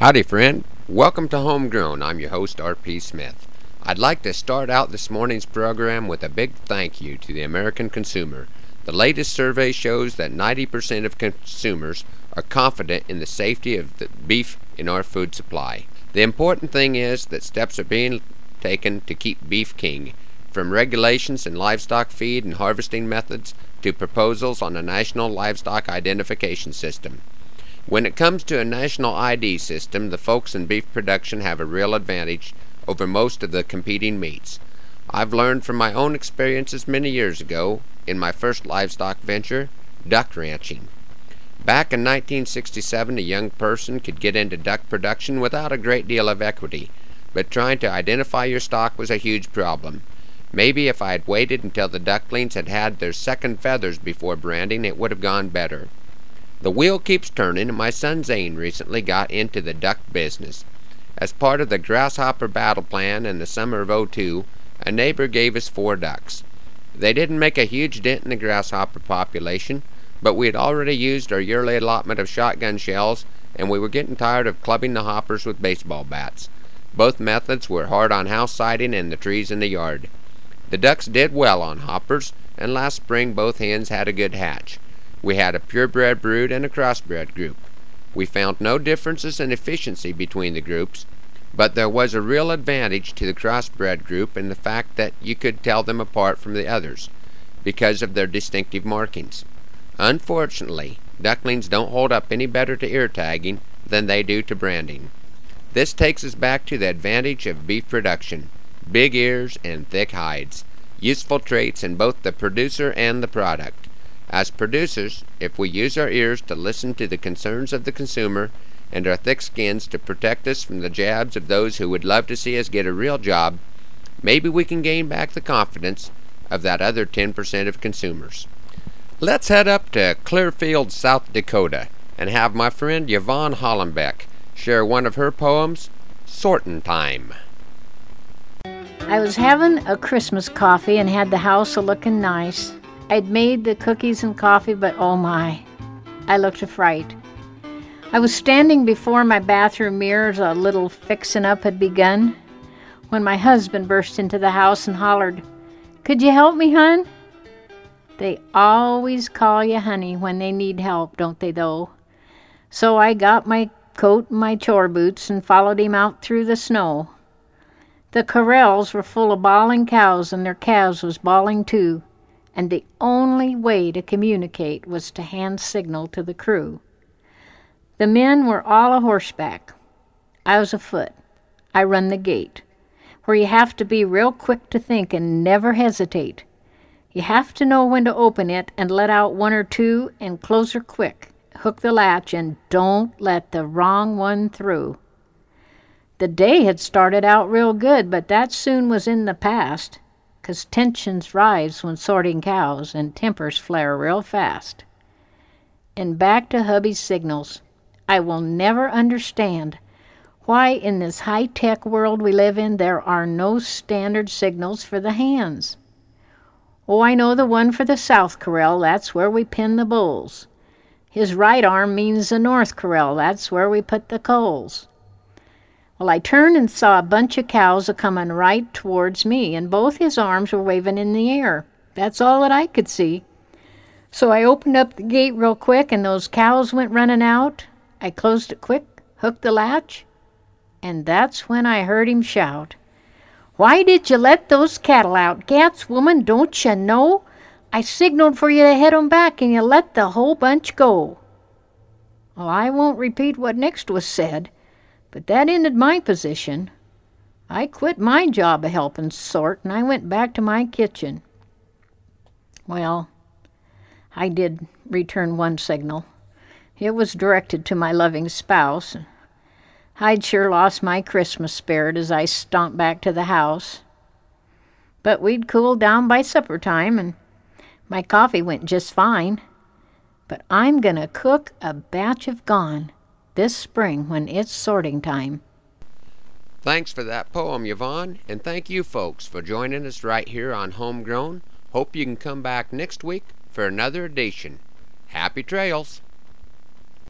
Howdy, friend. Welcome to Homegrown. I'm your host, R.P. Smith. I'd like to start out this morning's program with a big thank you to the American consumer. The latest survey shows that 90% of consumers are confident in the safety of the beef in our food supply. The important thing is that steps are being taken to keep beef king, from regulations in livestock feed and harvesting methods to proposals on a national livestock identification system. When it comes to a national ID system, the folks in beef production have a real advantage over most of the competing meats. I've learned from my own experiences many years ago in my first livestock venture, duck ranching. Back in 1967, a young person could get into duck production without a great deal of equity, but trying to identify your stock was a huge problem. Maybe if I had waited until the ducklings had had their second feathers before branding, it would have gone better. The wheel keeps turning, and my son Zane recently got into the duck business. As part of the grasshopper battle plan in the summer of '02, a neighbor gave us four ducks. They didn't make a huge dent in the grasshopper population, but we had already used our yearly allotment of shotgun shells, and we were getting tired of clubbing the hoppers with baseball bats. Both methods were hard on house siding and the trees in the yard. The ducks did well on hoppers, and last spring both hens had a good hatch. We had a purebred brood and a crossbred group. We found no differences in efficiency between the groups, but there was a real advantage to the crossbred group in the fact that you could tell them apart from the others because of their distinctive markings. Unfortunately, ducklings don't hold up any better to ear tagging than they do to branding. This takes us back to the advantage of beef production big ears, and thick hides, useful traits in both the producer and the product. As producers, if we use our ears to listen to the concerns of the consumer and our thick skins to protect us from the jabs of those who would love to see us get a real job, maybe we can gain back the confidence of that other 10% of consumers. Let's head up to Clearfield, South Dakota, and have my friend Yvonne Hollenbeck share one of her poems, Sortin' Time. I was having a Christmas coffee and had the house a looking nice. I'd made the cookies and coffee, but oh my, I looked a fright. I was standing before my bathroom mirrors, a little fixin' up had begun, when my husband burst into the house and hollered, Could you help me, hun? They always call you honey when they need help, don't they, though? So I got my coat and my chore boots and followed him out through the snow. The corrals were full of bawling cows, and their calves was bawling too, and the only way to communicate was to hand signal to the crew. The men were all a horseback. I was afoot. I run the gate, where you have to be real quick to think and never hesitate. You have to know when to open it and let out one or two and close her quick. Hook the latch and don't let the wrong one through. The day had started out real good, but that soon was in the past, 'cause tensions rise when sorting cows and tempers flare real fast. And back to hubby's signals. I will never understand why in this high-tech world we live in there are no standard signals for the hands. Oh, I know the one for the south corral, that's where we pin the bulls. His right arm means the north corral, that's where we put the coals. Well, I turned and saw a bunch of cows a comin' right towards me, and both his arms were waving in the air. That's all that I could see. So I opened up the gate real quick, and those cows went running out. I closed it quick, hooked the latch, and that's when I heard him shout, Why did you let those cattle out? Gats, woman, don't you know? I signaled for you to head 'em back, and you let the whole bunch go. Well, I won't repeat what next was said. But that ended my position. I quit my job of helping sort and I went back to my kitchen. Well, I did return one signal. It was directed to my loving spouse. I'd sure lost my Christmas spirit as I stomped back to the house. But we'd cooled down by supper time, and my coffee went just fine. But I'm going to cook a batch of gone this spring when it's sorting time. Thanks for that poem, Yvonne, and thank you folks for joining us right here on Homegrown. Hope you can come back next week for another edition. Happy trails!